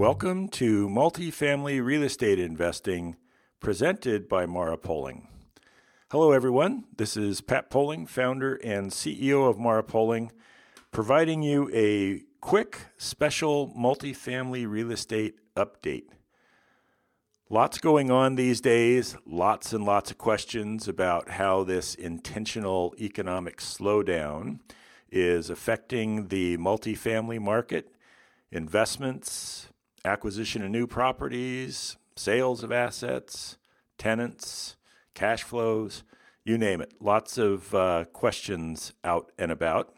Welcome to Multifamily Real Estate Investing, presented by Mara Poling. Hello, everyone. This is Pat Poling, founder and CEO of Mara Poling, providing you a quick, special multifamily real estate update. Lots going on these days, lots and lots of questions about how this intentional economic slowdown is affecting the multifamily market, investments, acquisition of new properties, sales of assets, tenants, cash flows, you name it. Lots of uh, questions out and about.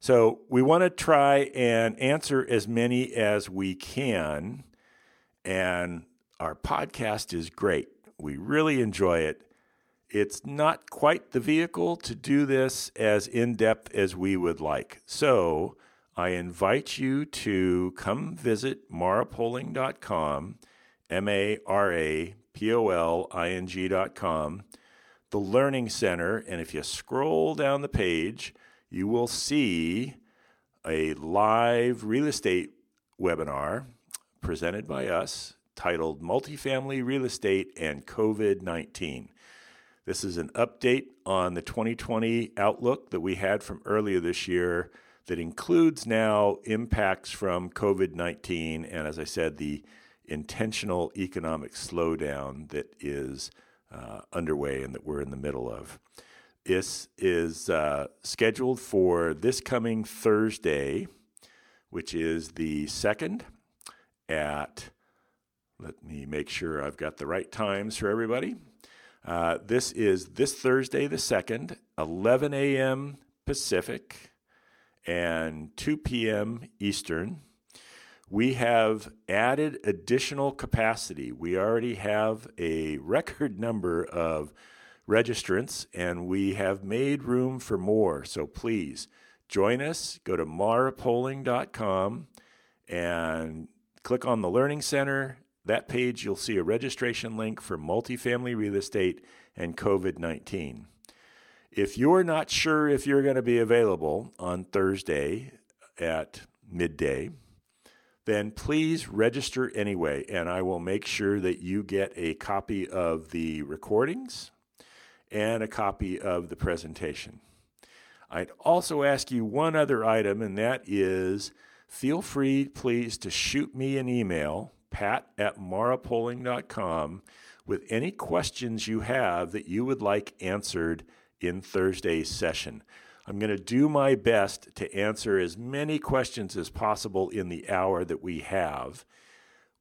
So, we want to try and answer as many as we can. And our podcast is great. We really enjoy it. It's not quite the vehicle to do this as in depth as we would like. So, I invite you to come visit marapoling.com, M A R A P O L I N G.com, the Learning Center. And if you scroll down the page, you will see a live real estate webinar presented by us titled Multifamily Real Estate and COVID 19. This is an update on the 2020 outlook that we had from earlier this year that includes now impacts from COVID 19 and, as I said, the intentional economic slowdown that is uh, underway and that we're in the middle of. This is uh, scheduled for this coming Thursday, which is the second at, let me make sure I've got the right times for everybody. Uh, this is this Thursday, the 2nd, 11 a.m. Pacific, and 2 p.m. Eastern. We have added additional capacity. We already have a record number of registrants and we have made room for more. So please join us. Go to marapoling.com and click on the Learning Center. That page, you'll see a registration link for multifamily real estate and COVID 19. If you're not sure if you're going to be available on Thursday at midday, then please register anyway, and I will make sure that you get a copy of the recordings and a copy of the presentation. I'd also ask you one other item, and that is feel free, please, to shoot me an email, pat at marapoling.com, with any questions you have that you would like answered in Thursday's session. I'm going to do my best to answer as many questions as possible in the hour that we have.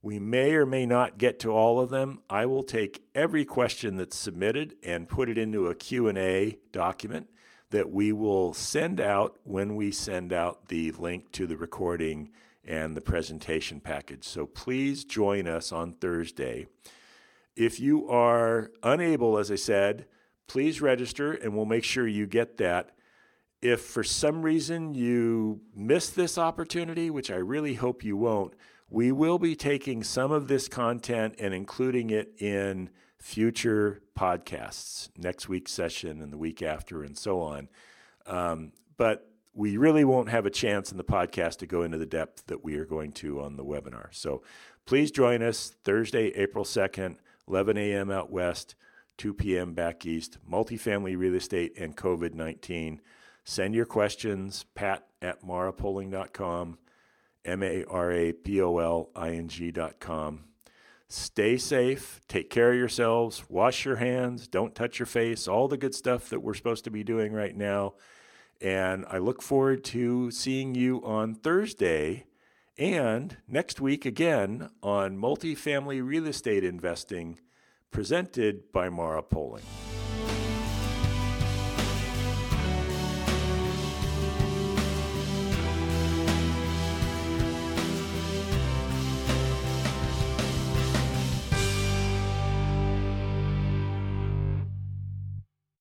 We may or may not get to all of them. I will take every question that's submitted and put it into a Q&A document that we will send out when we send out the link to the recording and the presentation package. So please join us on Thursday. If you are unable, as I said, please register and we'll make sure you get that. If for some reason you miss this opportunity, which I really hope you won't, we will be taking some of this content and including it in future podcasts, next week's session and the week after, and so on. Um, but we really won't have a chance in the podcast to go into the depth that we are going to on the webinar. So please join us Thursday, April 2nd, 11 a.m. out west. 2 p.m. back east, multifamily real estate and COVID 19. Send your questions, pat at marapoling.com, M A R A P O L I N G.com. Stay safe, take care of yourselves, wash your hands, don't touch your face, all the good stuff that we're supposed to be doing right now. And I look forward to seeing you on Thursday and next week again on multifamily real estate investing presented by Mara Poling.